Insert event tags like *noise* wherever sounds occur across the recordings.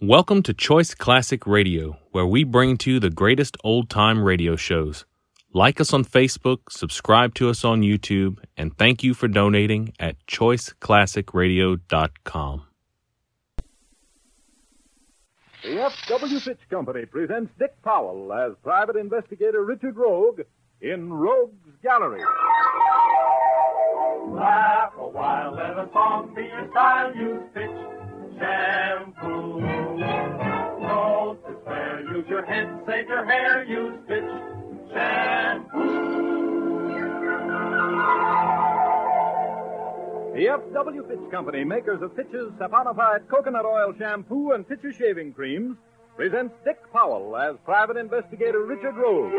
Welcome to Choice Classic Radio, where we bring to you the greatest old time radio shows. Like us on Facebook, subscribe to us on YouTube, and thank you for donating at choiceclassicradio.com. The F.W. Fitch Company presents Dick Powell as private investigator Richard Rogue in Rogue's Gallery. Laugh a while, let a song be your style. Use Fitch shampoo. No despair, use your head, save your hair. Use Fitch shampoo. The F.W. Fitch Company, makers of Fitch's saponified coconut oil shampoo and Fitch's shaving creams, presents Dick Powell as private investigator Richard Rogue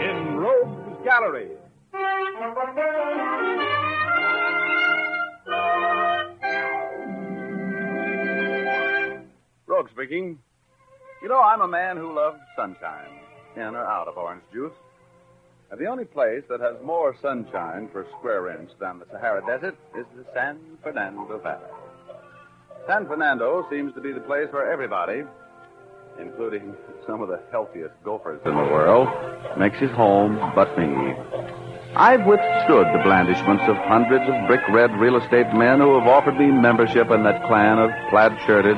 in Rogue's Gallery. Speaking. You know, I'm a man who loves sunshine, in or out of orange juice. And the only place that has more sunshine per square inch than the Sahara Desert is the San Fernando Valley. San Fernando seems to be the place where everybody, including some of the healthiest gophers in the world, makes his home but me. I've withstood the blandishments of hundreds of brick red real estate men who have offered me membership in that clan of plaid shirted,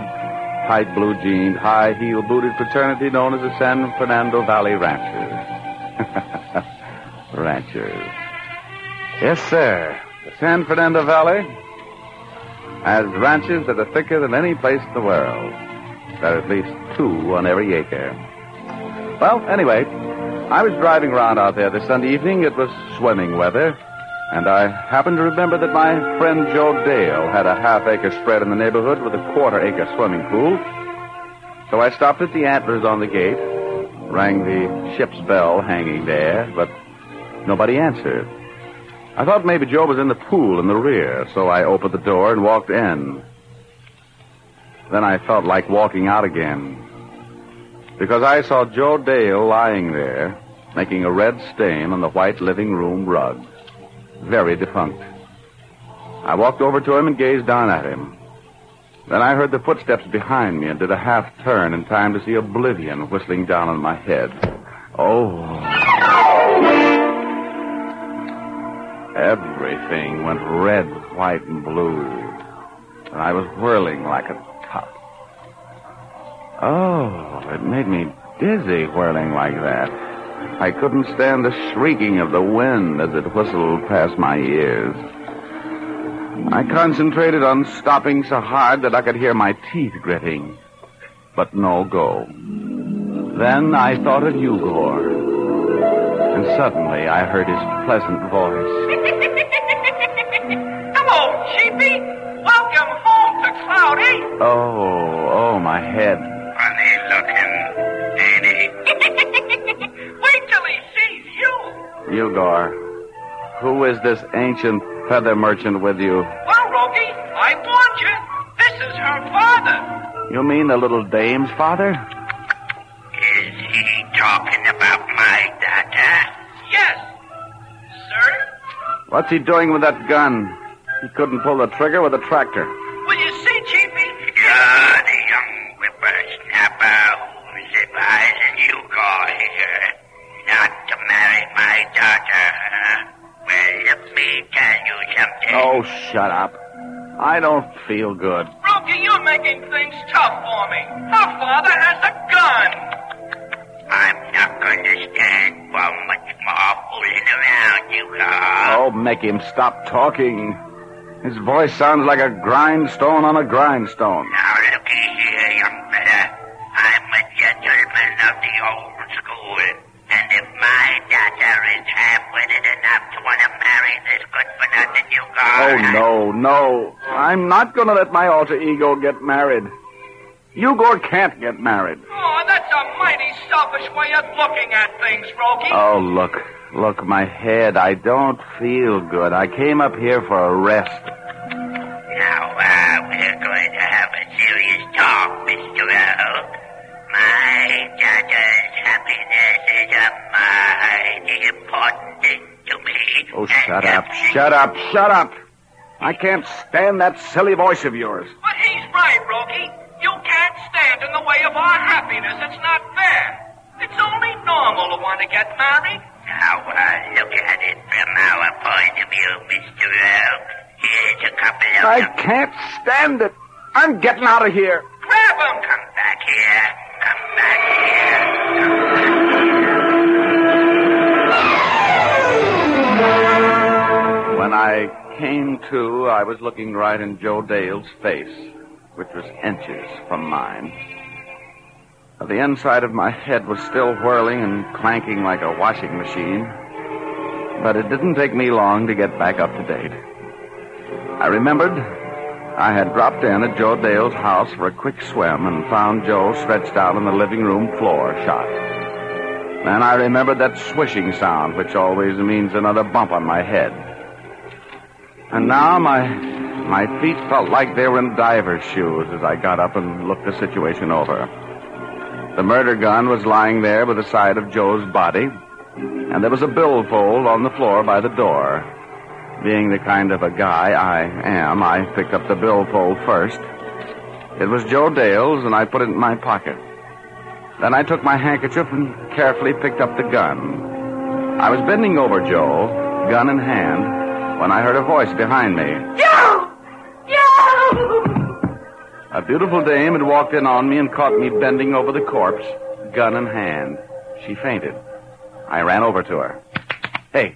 tight blue jeaned, high heel booted fraternity known as the San Fernando Valley Ranchers. *laughs* Ranchers. Yes, sir. The San Fernando Valley has ranches that are thicker than any place in the world. There are at least two on every acre. Well, anyway, I was driving around out there this Sunday evening. It was swimming weather. And I happened to remember that my friend Joe Dale had a half acre spread in the neighborhood with a quarter acre swimming pool. So I stopped at the antlers on the gate, rang the ship's bell hanging there, but nobody answered. I thought maybe Joe was in the pool in the rear, so I opened the door and walked in. Then I felt like walking out again. Because I saw Joe Dale lying there, making a red stain on the white living room rug. Very defunct. I walked over to him and gazed down at him. Then I heard the footsteps behind me and did a half turn in time to see oblivion whistling down on my head. Oh. Everything went red, white, and blue. And I was whirling like a top. Oh, it made me dizzy whirling like that. I couldn't stand the shrieking of the wind as it whistled past my ears. I concentrated on stopping so hard that I could hear my teeth gritting. But no go. Then I thought of Eugor. And suddenly I heard his pleasant voice. *laughs* Hello, Sheepy. Welcome home to Cloudy. Oh, oh, my head. Eugor, who is this ancient feather merchant with you? Well, Rogie, I warned you. This is her father. You mean the little dame's father? Is he talking about my daughter? Yes. Sir? What's he doing with that gun? He couldn't pull the trigger with a tractor. Shut up. I don't feel good. Rogie, you're making things tough for me. Her father has a gun. I'm not going to stand for much more fooling around, you guys. Oh, make him stop talking. His voice sounds like a grindstone on a grindstone. No, no. I'm not going to let my alter ego get married. Eugor can't get married. Oh, that's a mighty selfish way of looking at things, Rogie. Oh, look. Look, my head. I don't feel good. I came up here for a rest. Now, uh, we're going to have a serious talk, Mr. Rogue. My daughter's happiness is a mighty important thing to me. Oh, shut up. Shut up. Shut up. I can't stand that silly voice of yours. But he's right, Rogie. You can't stand in the way of our happiness. It's not fair. It's only normal to want to get married. Now, uh, look at it from our point of view, Mr. Rogue. Here's a couple of... I can't stand it. I'm getting out of here. Grab him. Come back here. Come back here. Come back here. When I came to, I was looking right in Joe Dale's face, which was inches from mine. The inside of my head was still whirling and clanking like a washing machine, but it didn't take me long to get back up to date. I remembered I had dropped in at Joe Dale's house for a quick swim and found Joe stretched out on the living room floor, shot. Then I remembered that swishing sound, which always means another bump on my head. And now my my feet felt like they were in diver's shoes as I got up and looked the situation over. The murder gun was lying there by the side of Joe's body, and there was a billfold on the floor by the door. Being the kind of a guy I am, I picked up the billfold first. It was Joe Dale's, and I put it in my pocket. Then I took my handkerchief and carefully picked up the gun. I was bending over Joe, gun in hand, when I heard a voice behind me. Joe! Joe! A beautiful dame had walked in on me and caught me bending over the corpse, gun in hand. She fainted. I ran over to her. Hey,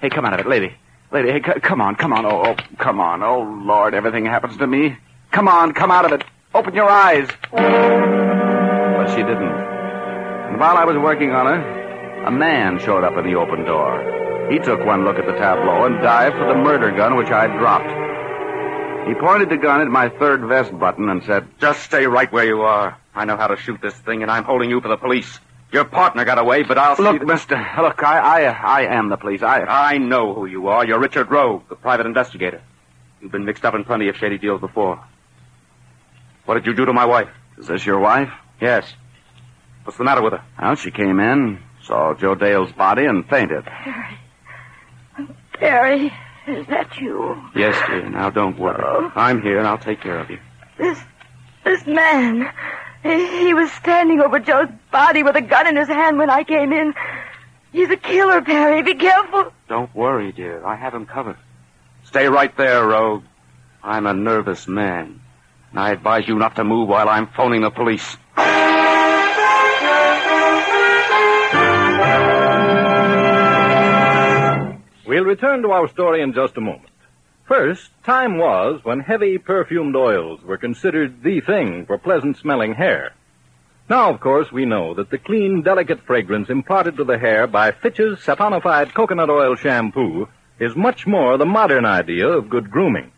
hey, come out of it, lady. Lady, hey, c- come on, come on. Oh, oh, come on. Oh, Lord, everything happens to me. Come on, come out of it. Open your eyes. But she didn't. And while I was working on her, a man showed up in the open door. He took one look at the tableau and dived for the murder gun which I'd dropped. He pointed the gun at my third vest button and said, Just stay right where you are. I know how to shoot this thing, and I'm holding you for the police. Your partner got away, but I'll Look, see. mister, look, I, I, I am the police. I, I know who you are. You're Richard Rogue, the private investigator. You've been mixed up in plenty of shady deals before. What did you do to my wife? is this your wife? Yes. What's the matter with her? Well, she came in, saw Joe Dale's body, and fainted. Perry, is that you? Yes, dear. Now don't worry. Oh. I'm here, and I'll take care of you. This, this man, he, he was standing over Joe's body with a gun in his hand when I came in. He's a killer, Perry. Be careful. Don't worry, dear. I have him covered. Stay right there, Rogue. I'm a nervous man. And I advise you not to move while I'm phoning the police. We'll return to our story in just a moment. First, time was when heavy perfumed oils were considered the thing for pleasant smelling hair. Now, of course, we know that the clean, delicate fragrance imparted to the hair by Fitch's saponified coconut oil shampoo is much more the modern idea of good grooming.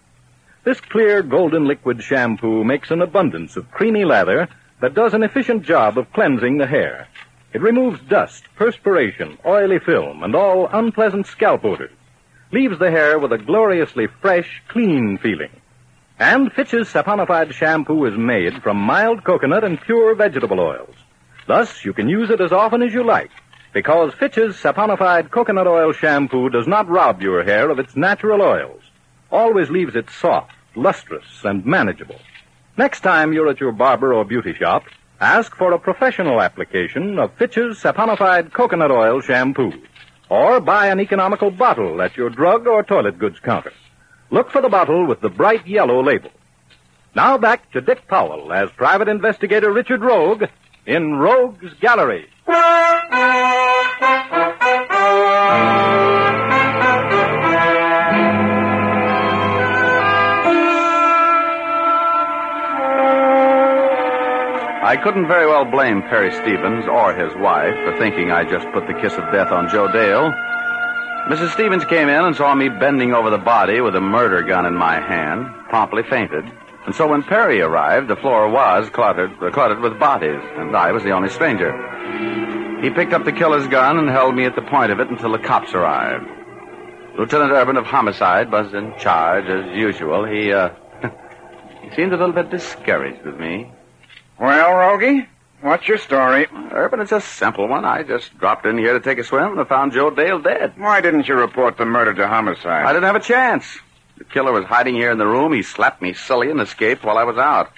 This clear, golden liquid shampoo makes an abundance of creamy lather that does an efficient job of cleansing the hair. It removes dust, perspiration, oily film, and all unpleasant scalp odors. Leaves the hair with a gloriously fresh, clean feeling. And Fitch's saponified shampoo is made from mild coconut and pure vegetable oils. Thus, you can use it as often as you like, because Fitch's saponified coconut oil shampoo does not rob your hair of its natural oils. Always leaves it soft, lustrous, and manageable. Next time you're at your barber or beauty shop, ask for a professional application of Fitch's saponified coconut oil shampoo. Or buy an economical bottle at your drug or toilet goods counter. Look for the bottle with the bright yellow label. Now back to Dick Powell as private investigator Richard Rogue in Rogue's Gallery. I couldn't very well blame Perry Stevens or his wife for thinking I just put the kiss of death on Joe Dale. Mrs. Stevens came in and saw me bending over the body with a murder gun in my hand, promptly fainted. And so when Perry arrived, the floor was cluttered, cluttered with bodies, and I was the only stranger. He picked up the killer's gun and held me at the point of it until the cops arrived. Lieutenant Urban of Homicide was in charge as usual. He, uh, *laughs* he seemed a little bit discouraged with me. Well, Rogie, what's your story? Uh, Urban, it's a simple one. I just dropped in here to take a swim and found Joe Dale dead. Why didn't you report the murder to homicide? I didn't have a chance. The killer was hiding here in the room. He slapped me silly and escaped while I was out.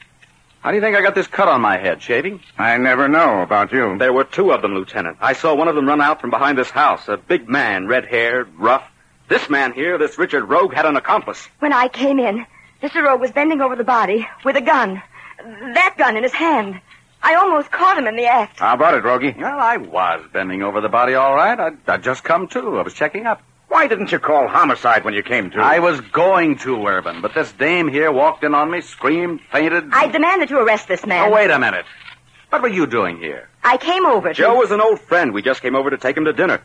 How do you think I got this cut on my head, Shaving? I never know about you. There were two of them, Lieutenant. I saw one of them run out from behind this house. A big man, red-haired, rough. This man here, this Richard Rogue, had an accomplice. When I came in, Mr. Rogue was bending over the body with a gun. That gun in his hand. I almost caught him in the act. How about it, Rogie? Well, I was bending over the body all right. I'd, I'd just come to. I was checking up. Why didn't you call homicide when you came to? I was going to, Urban, but this dame here walked in on me, screamed, fainted. I demand that you arrest this man. Oh, wait a minute. What were you doing here? I came over to... Joe is an old friend. We just came over to take him to dinner.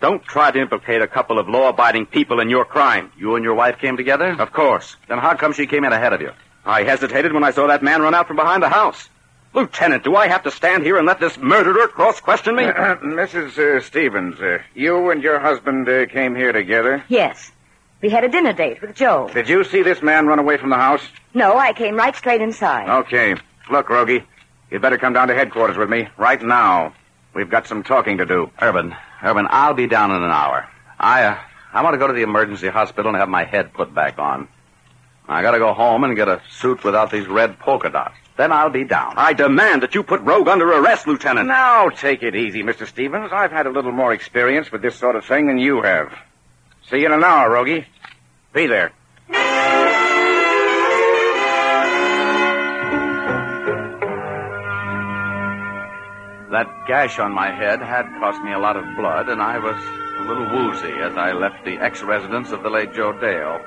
Don't try to implicate a couple of law-abiding people in your crime. You and your wife came together? Of course. Then how come she came in ahead of you? I hesitated when I saw that man run out from behind the house. Lieutenant, do I have to stand here and let this murderer cross-question me? *clears throat* Uh, Mrs. Uh, Stevens, uh, you and your husband uh, came here together. Yes. We had a dinner date with Joe. Did you see this man run away from the house? No, I came right straight inside. Okay. Look, Rogie, you'd better come down to headquarters with me right now. We've got some talking to do. Urban, Urban, I'll be down in an hour. I, uh, I want to go to the emergency hospital and have my head put back on. I gotta go home and get a suit without these red polka dots. Then I'll be down. I demand that you put Rogue under arrest, Lieutenant. Now, take it easy, Mr. Stevens. I've had a little more experience with this sort of thing than you have. See you in an hour, Rogie. Be there. That gash on my head had cost me a lot of blood, and I was a little woozy as I left the ex-residence of the late Joe Dale.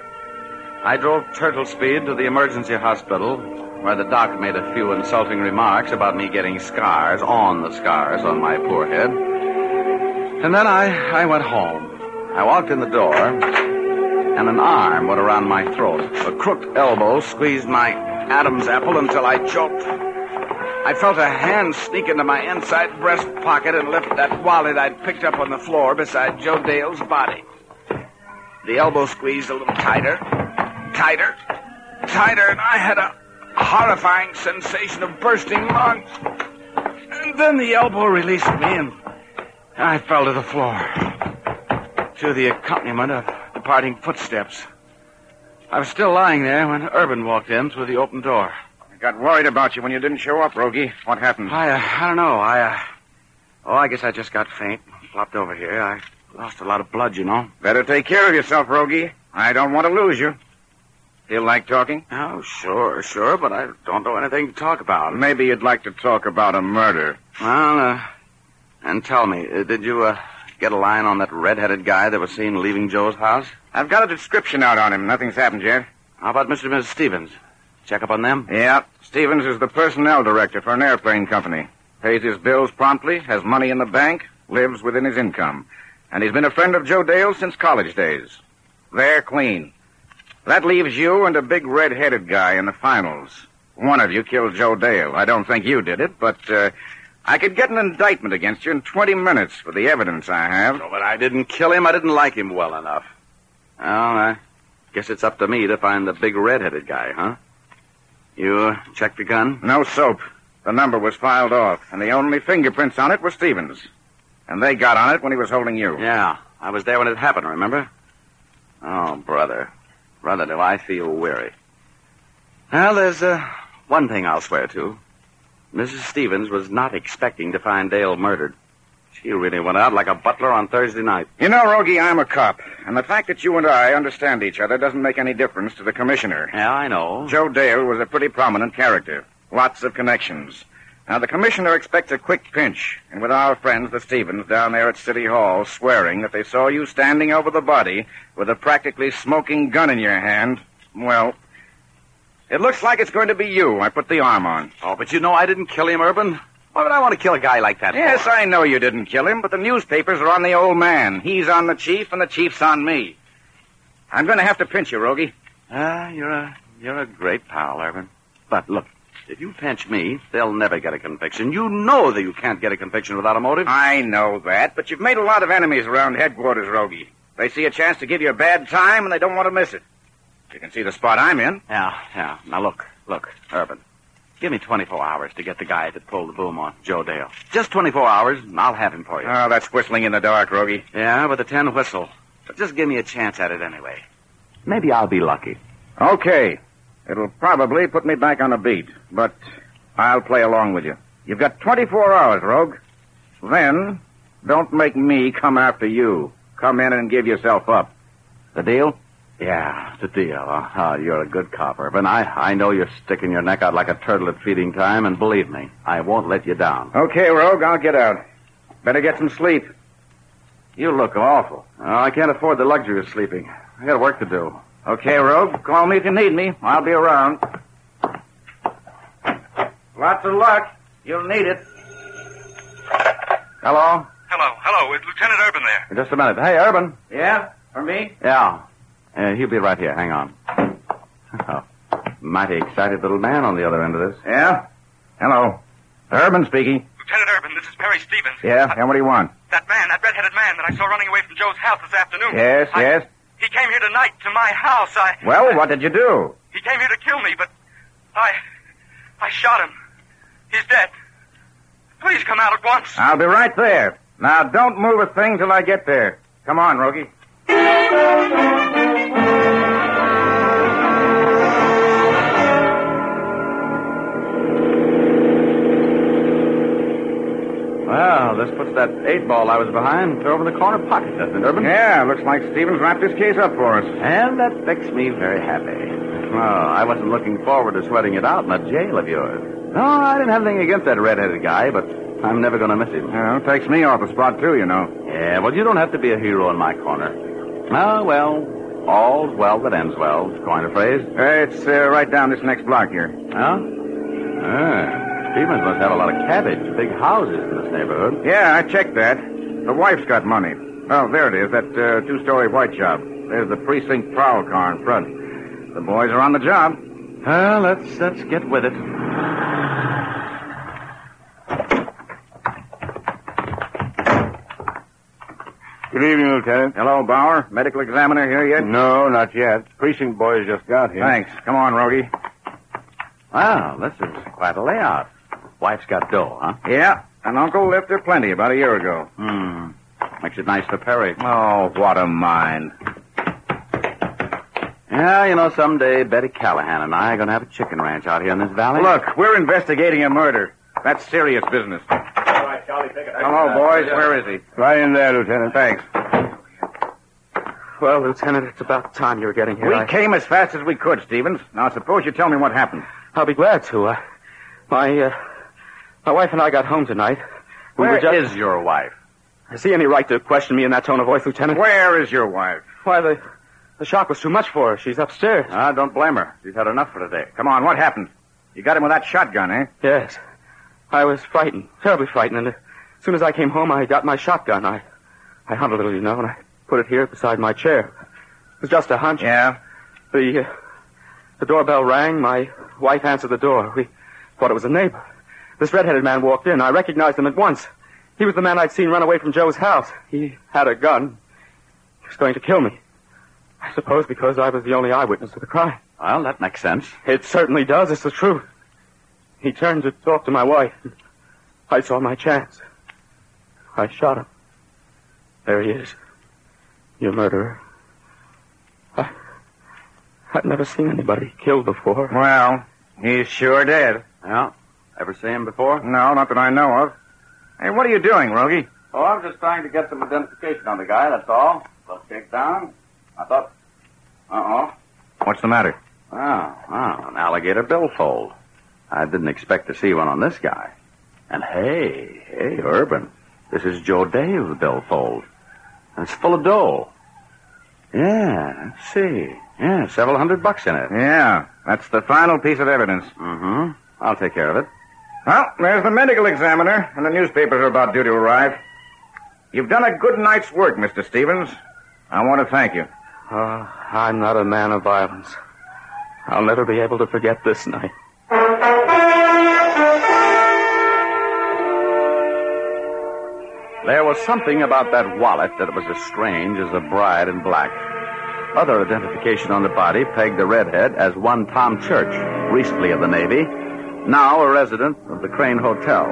I drove turtle speed to the emergency hospital, where the doc made a few insulting remarks about me getting scars on the scars on my poor head. And then I, I went home. I walked in the door, and an arm went around my throat. A crooked elbow squeezed my Adam's apple until I choked. I felt a hand sneak into my inside breast pocket and lift that wallet I'd picked up on the floor beside Joe Dale's body. The elbow squeezed a little tighter, tighter, tighter, and I had a horrifying sensation of bursting lungs. And then the elbow released me, and I fell to the floor to the accompaniment of departing footsteps. I was still lying there when Urban walked in through the open door. I got worried about you when you didn't show up, Rogie. What happened? I, uh, I don't know. I, uh, oh, I guess I just got faint. Flopped over here. I lost a lot of blood, you know. Better take care of yourself, Rogie. I don't want to lose you. Feel like talking? Oh, sure, sure, but I don't know anything to talk about. Maybe you'd like to talk about a murder. Well, uh, and tell me, uh, did you, uh, get a line on that red-headed guy that was seen leaving Joe's house? I've got a description out on him. Nothing's happened yet. How about Mr. and Mrs. Stevens? Check up on them? Yeah. Stevens is the personnel director for an airplane company. Pays his bills promptly, has money in the bank, lives within his income. And he's been a friend of Joe Dale since college days. They're clean. That leaves you and a big red-headed guy in the finals. One of you killed Joe Dale. I don't think you did it, but uh, I could get an indictment against you in 20 minutes for the evidence I have. No, but I didn't kill him. I didn't like him well enough. Well, I guess it's up to me to find the big red-headed guy, huh? You uh, checked the gun? No soap. The number was filed off, and the only fingerprints on it were Stevens. And they got on it when he was holding you. Yeah, I was there when it happened, remember? Oh, brother. Brother, do I feel weary. Well, there's uh, one thing I'll swear to. Mrs. Stevens was not expecting to find Dale murdered. She really went out like a butler on Thursday night. You know, Rogie, I'm a cop, and the fact that you and I understand each other doesn't make any difference to the commissioner. Yeah, I know. Joe Dale was a pretty prominent character. Lots of connections. Now, the commissioner expects a quick pinch, and with our friends, the Stevens, down there at City Hall, swearing that they saw you standing over the body with a practically smoking gun in your hand, well, it looks like it's going to be you I put the arm on. Oh, but you know I didn't kill him, Urban. Why would I want to kill a guy like that? Yes, for? I know you didn't kill him, but the newspapers are on the old man. He's on the chief, and the chief's on me. I'm going to have to pinch you, Rogie. Ah, you're a you're a great pal, Urban. But look, if you pinch me, they'll never get a conviction. You know that you can't get a conviction without a motive. I know that, but you've made a lot of enemies around headquarters, Rogie. They see a chance to give you a bad time, and they don't want to miss it. You can see the spot I'm in. Yeah, yeah. Now look, look, Urban. Give me 24 hours to get the guy that pulled the boom on Joe Dale. Just 24 hours, and I'll have him for you. Oh, that's whistling in the dark, Rogie. Yeah, with a 10 whistle. But just give me a chance at it anyway. Maybe I'll be lucky. Okay. It'll probably put me back on a beat, but I'll play along with you. You've got 24 hours, Rogue. Then, don't make me come after you. Come in and give yourself up. The deal? Yeah, the deal. Oh, you're a good cop, Urban. I, I know you're sticking your neck out like a turtle at feeding time, and believe me, I won't let you down. Okay, Rogue, I'll get out. Better get some sleep. You look awful. Oh, I can't afford the luxury of sleeping. I got work to do. Okay, Rogue. Call me if you need me. I'll be around. Lots of luck. You'll need it. Hello? Hello, hello. Is Lieutenant Urban there? Just a minute. Hey, Urban. Yeah? For me? Yeah. Uh, he'll be right here. Hang on. Oh, mighty excited little man on the other end of this. Yeah? Hello. Urban speaking. Lieutenant Urban, this is Perry Stevens. Yeah? And what do you want? That man, that red-headed man that I saw running away from Joe's house this afternoon. Yes, I- yes. He came here tonight to my house. I. Well, what did you do? He came here to kill me, but I. I shot him. He's dead. Please come out at once. I'll be right there. Now, don't move a thing till I get there. Come on, Rogie. Well, this puts that eight ball I was behind over the corner pocket, doesn't it, Urban? Yeah, looks like Stevens wrapped his case up for us. And that makes me very happy. Oh, I wasn't looking forward to sweating it out in that jail of yours. No, I didn't have anything against that red-headed guy, but I'm never going to miss him. Well, takes me off the spot, too, you know. Yeah, well, you don't have to be a hero in my corner. Oh, well, all's well that ends well, to coin a phrase. Uh, it's uh, right down this next block here. Huh? Ah, Stevens must have a lot of cabbage, big houses in this neighborhood. Yeah, I checked that. The wife's got money. Oh, there it is, that uh, two-story white shop. There's the precinct prowl car in front. The boys are on the job. Well, let's, let's get with it. Good evening, Lieutenant. Hello, Bauer. Medical examiner here yet? No, not yet. Precinct boys just got here. Thanks. Come on, Rogie. Wow, this is quite a layout. Wife's got dough, huh? Yeah, and Uncle left her plenty about a year ago. Hmm. Makes it nice for Perry. Oh, what a mind. Yeah, you know, someday Betty Callahan and I are going to have a chicken ranch out here in this valley. Look, we're investigating a murder. That's serious business. All right, Charlie, take it. Hello, boys. Where is he? Right in there, Lieutenant. Thanks. Well, Lieutenant, it's about time you were getting here. We I- came as fast as we could, Stevens. Now, suppose you tell me what happened. I'll be glad to. Uh, my, uh, my wife and I got home tonight. We Where just... is your wife? Is he any right to question me in that tone of voice, Lieutenant? Where is your wife? Why, the, the shock was too much for her. She's upstairs. Ah, don't blame her. She's had enough for today. Come on, what happened? You got him with that shotgun, eh? Yes. I was frightened, terribly frightened, and as soon as I came home, I got my shotgun. I, I hunted a little, you know, and I put it here beside my chair. It was just a hunch. Yeah? The, uh, the doorbell rang. My wife answered the door. We thought it was a neighbor. This red-headed man walked in. I recognized him at once. He was the man I'd seen run away from Joe's house. He had a gun. He was going to kill me. I suppose because I was the only eyewitness to the crime. Well, that makes sense. It certainly does. It's the truth. He turned to talk to my wife. I saw my chance. I shot him. There he is. Your murderer. I, I've never seen anybody killed before. Well, he's sure dead. Yeah. Ever see him before? No, not that I know of. Hey, what are you doing, Rogie? Oh, I'm just trying to get some identification on the guy, that's all. So shake down. I thought. Uh-oh. What's the matter? Oh, oh, an alligator billfold. I didn't expect to see one on this guy. And hey, hey, Urban, this is Joe Dale's billfold. And it's full of dough. Yeah, let's see. Yeah, several hundred bucks in it. Yeah, that's the final piece of evidence. Mm-hmm. I'll take care of it. Well, there's the medical examiner, and the newspapers are about due to arrive. You've done a good night's work, Mr. Stevens. I want to thank you. Oh, I'm not a man of violence. I'll never be able to forget this night. There was something about that wallet that was as strange as the bride in black. Other identification on the body pegged the redhead as one Tom Church, recently of the Navy, now a resident of the Crane Hotel.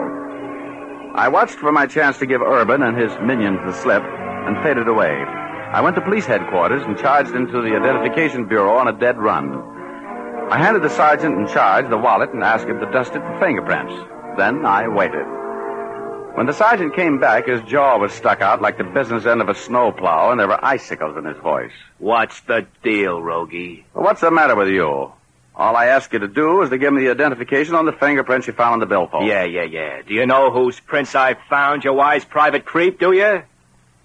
I watched for my chance to give Urban and his minions the slip and faded away. I went to police headquarters and charged into the Identification Bureau on a dead run. I handed the sergeant in charge the wallet and asked him to dust it for fingerprints. Then I waited. When the sergeant came back, his jaw was stuck out like the business end of a snowplow, and there were icicles in his voice. What's the deal, Rogie? What's the matter with you? All I ask you to do is to give me the identification on the fingerprints you found on the billfold. Yeah, yeah, yeah. Do you know whose prints I found, you wise private creep, do you?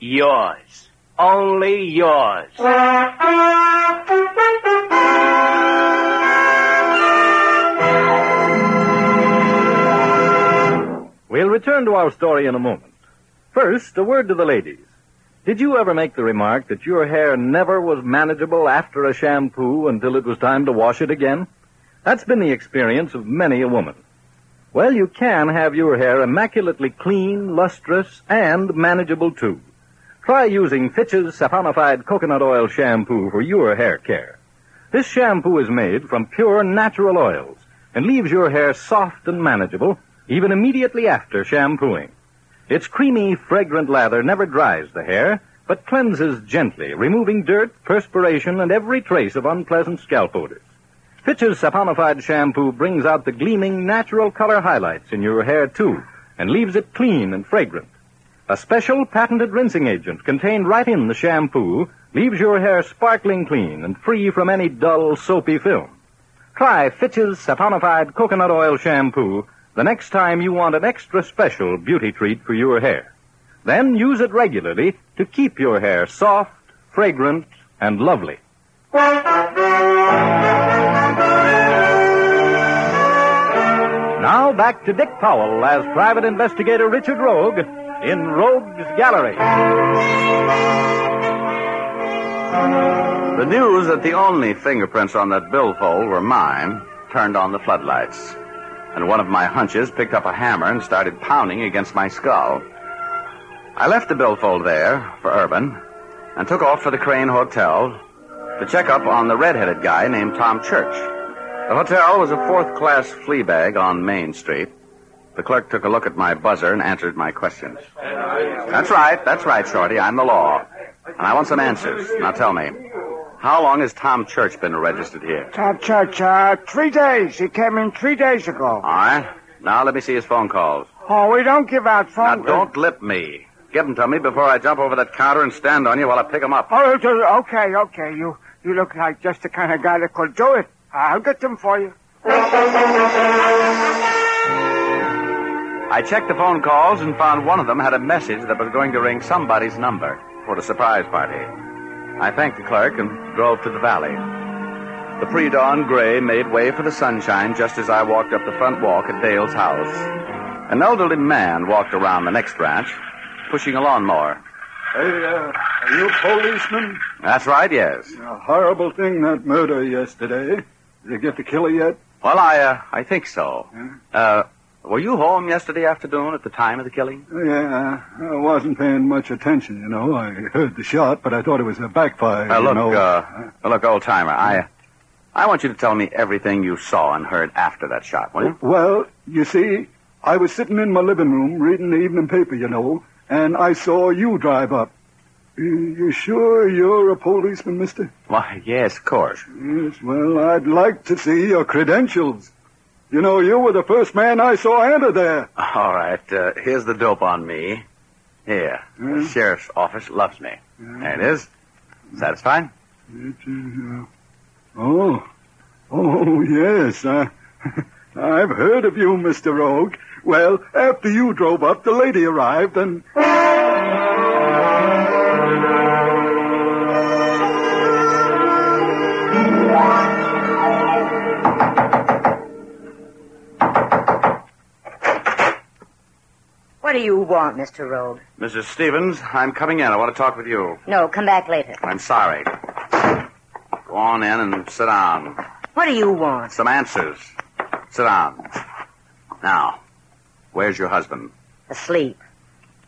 Yours. Only yours. We'll return to our story in a moment. First, a word to the ladies. Did you ever make the remark that your hair never was manageable after a shampoo until it was time to wash it again? That's been the experience of many a woman. Well, you can have your hair immaculately clean, lustrous, and manageable too. Try using Fitch's saponified coconut oil shampoo for your hair care. This shampoo is made from pure natural oils and leaves your hair soft and manageable even immediately after shampooing. Its creamy, fragrant lather never dries the hair, but cleanses gently, removing dirt, perspiration, and every trace of unpleasant scalp odors. Fitch's saponified shampoo brings out the gleaming, natural color highlights in your hair, too, and leaves it clean and fragrant. A special patented rinsing agent contained right in the shampoo leaves your hair sparkling clean and free from any dull, soapy film. Try Fitch's saponified coconut oil shampoo the next time you want an extra special beauty treat for your hair. Then use it regularly to keep your hair soft, fragrant, and lovely. Now back to Dick Powell as Private Investigator Richard Rogue in Rogue's Gallery. The news that the only fingerprints on that billfold were mine turned on the floodlights and one of my hunches picked up a hammer and started pounding against my skull. I left the billfold there for Urban and took off for the Crane Hotel to check up on the red-headed guy named Tom Church. The hotel was a fourth-class flea bag on Main Street. The clerk took a look at my buzzer and answered my questions. That's right, that's right, Shorty. I'm the law. And I want some answers. Now tell me, how long has Tom Church been registered here? Tom Church, uh, three days. He came in three days ago. All right. Now let me see his phone calls. Oh, we don't give out phone Now don't lip me. Give them to me before I jump over that counter and stand on you while I pick them up. Oh, okay, okay. You you look like just the kind of guy that could do it. I'll get them for you. I checked the phone calls and found one of them had a message that was going to ring somebody's number for a surprise party. I thanked the clerk and drove to the valley. The pre-dawn gray made way for the sunshine just as I walked up the front walk at Dale's house. An elderly man walked around the next ranch, pushing a lawnmower. Hey, uh, are you a policeman? That's right, yes. A horrible thing, that murder yesterday. Did they get the killer yet? Well, I, uh, I think so. Uh, were you home yesterday afternoon at the time of the killing? Yeah, I wasn't paying much attention, you know. I heard the shot, but I thought it was a backfire. Uh, you look, know. uh, look, old timer, I, I want you to tell me everything you saw and heard after that shot, will you? Well, you see, I was sitting in my living room reading the evening paper, you know, and I saw you drive up. You, you sure you're a policeman, mister? Why, yes, of course. Yes, well, I'd like to see your credentials. You know, you were the first man I saw enter there. All right, uh, here's the dope on me. Here, the sheriff's office loves me. There it is. Satisfied? It is. *laughs* Oh, oh, yes. Uh, *laughs* I've heard of you, Mr. Rogue. Well, after you drove up, the lady arrived and. Do you want, Mr. Rogue? Mrs. Stevens, I'm coming in. I want to talk with you. No, come back later. I'm sorry. Go on in and sit down. What do you want? Some answers. Sit down. Now, where's your husband? Asleep.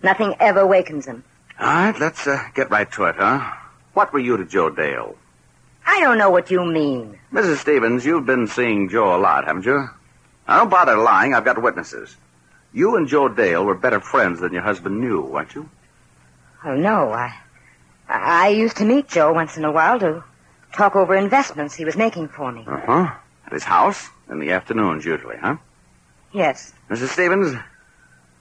Nothing ever wakens him. All right, let's uh, get right to it, huh? What were you to Joe Dale? I don't know what you mean. Mrs. Stevens, you've been seeing Joe a lot, haven't you? Now, don't bother lying. I've got witnesses. You and Joe Dale were better friends than your husband knew, weren't you? Oh, no. I, I used to meet Joe once in a while to talk over investments he was making for me. Uh huh. At his house? In the afternoons, usually, huh? Yes. Mrs. Stevens,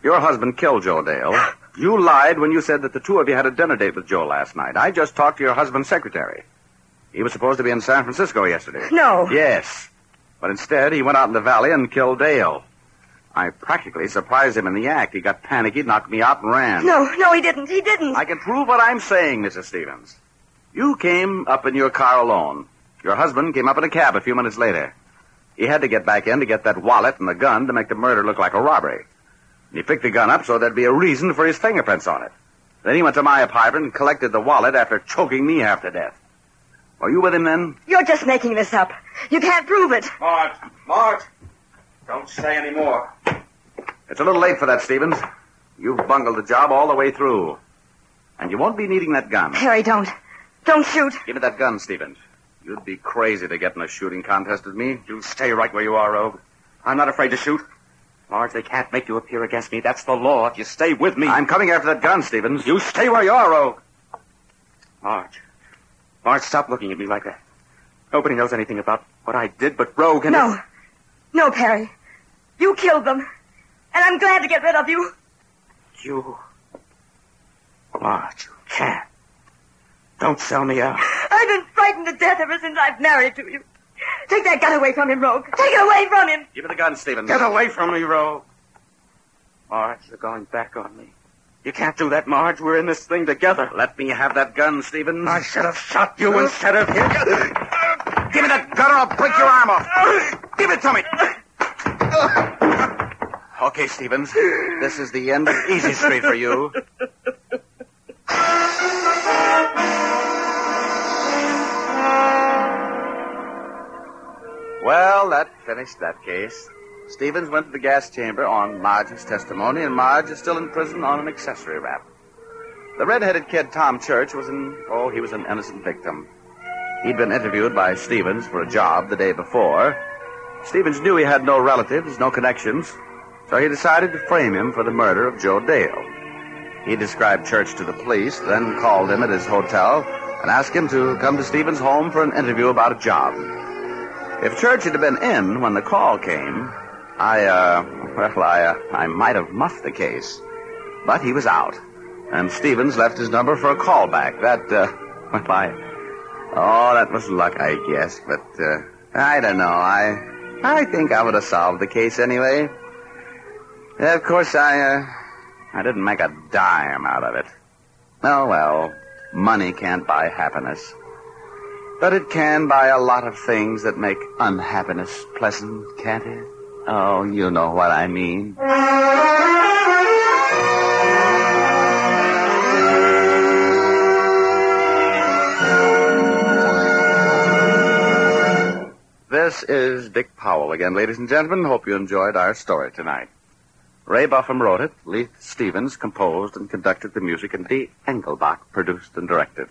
your husband killed Joe Dale. *laughs* You lied when you said that the two of you had a dinner date with Joe last night. I just talked to your husband's secretary. He was supposed to be in San Francisco yesterday. No. Yes. But instead, he went out in the valley and killed Dale. I practically surprised him in the act. He got panicky, knocked me out, and ran. No, no, he didn't. He didn't. I can prove what I'm saying, Mrs. Stevens. You came up in your car alone. Your husband came up in a cab a few minutes later. He had to get back in to get that wallet and the gun to make the murder look like a robbery. He picked the gun up so there'd be a reason for his fingerprints on it. Then he went to my apartment and collected the wallet after choking me half to death. Were you with him then? You're just making this up. You can't prove it. Marge, Marge, don't say any more. It's a little late for that, Stevens. You've bungled the job all the way through. And you won't be needing that gun. Harry, don't. Don't shoot. Give me that gun, Stevens. You'd be crazy to get in a shooting contest with me. You stay right where you are, Rogue. I'm not afraid to shoot. Marge, they can't make you appear against me. That's the law. If you stay with me. I'm coming after that gun, Stevens. You stay where you are, Rogue. Marge. Marge, stop looking at me like that. Nobody knows anything about what I did but Rogue and. No. No, Perry. You killed them. And I'm glad to get rid of you. You. Marge, you can't. Don't sell me out. I've been frightened to death ever since I've married to you. Take that gun away from him, Rogue. Take it away from him. Give me the gun, Stevens. Get away from me, Rogue. Marge, you're going back on me. You can't do that, Marge. We're in this thing together. Let me have that gun, Stevens. I should have shot you instead of him. Give me that gun or I'll break your arm off. Give it to me. *laughs* Okay, Stevens. This is the end of Easy Street for you. Well, that finished that case. Stevens went to the gas chamber on Marge's testimony, and Marge is still in prison on an accessory rap. The red-headed kid, Tom Church, was an, oh, he was an innocent victim. He'd been interviewed by Stevens for a job the day before. Stevens knew he had no relatives, no connections, so he decided to frame him for the murder of Joe Dale. He described Church to the police, then called him at his hotel and asked him to come to Stevens' home for an interview about a job. If Church had been in when the call came, I, uh, *laughs* well, I, uh, I might have muffed the case. But he was out. And Stevens left his number for a callback. That, uh, *laughs* well, I, oh, that was luck, I guess. But, uh, I don't know. I, I think I would have solved the case anyway. Of course, I, uh, I didn't make a dime out of it. Oh, well, money can't buy happiness. But it can buy a lot of things that make unhappiness pleasant, can't it? Oh, you know what I mean. This is Dick Powell again, ladies and gentlemen. Hope you enjoyed our story tonight. Ray Buffum wrote it, Leith Stevens composed and conducted the music, and Dee Engelbach produced and directed.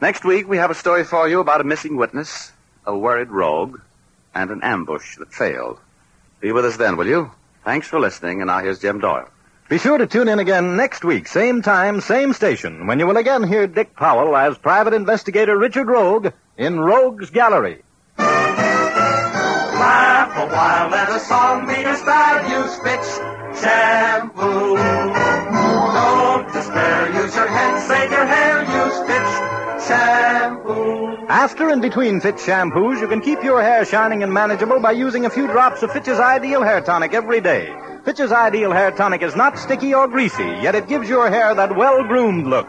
Next week, we have a story for you about a missing witness, a worried rogue, and an ambush that failed. Be with us then, will you? Thanks for listening, and now here's Jim Doyle. Be sure to tune in again next week, same time, same station, when you will again hear Dick Powell as private investigator Richard Rogue in Rogue's Gallery. While, let a song be style. Use shampoo. Don't despair, use your head, save your hair. Use Fitch shampoo. After and between Fitch shampoos, you can keep your hair shining and manageable by using a few drops of Fitch's Ideal Hair Tonic every day. Fitch's Ideal Hair Tonic is not sticky or greasy, yet it gives your hair that well-groomed look.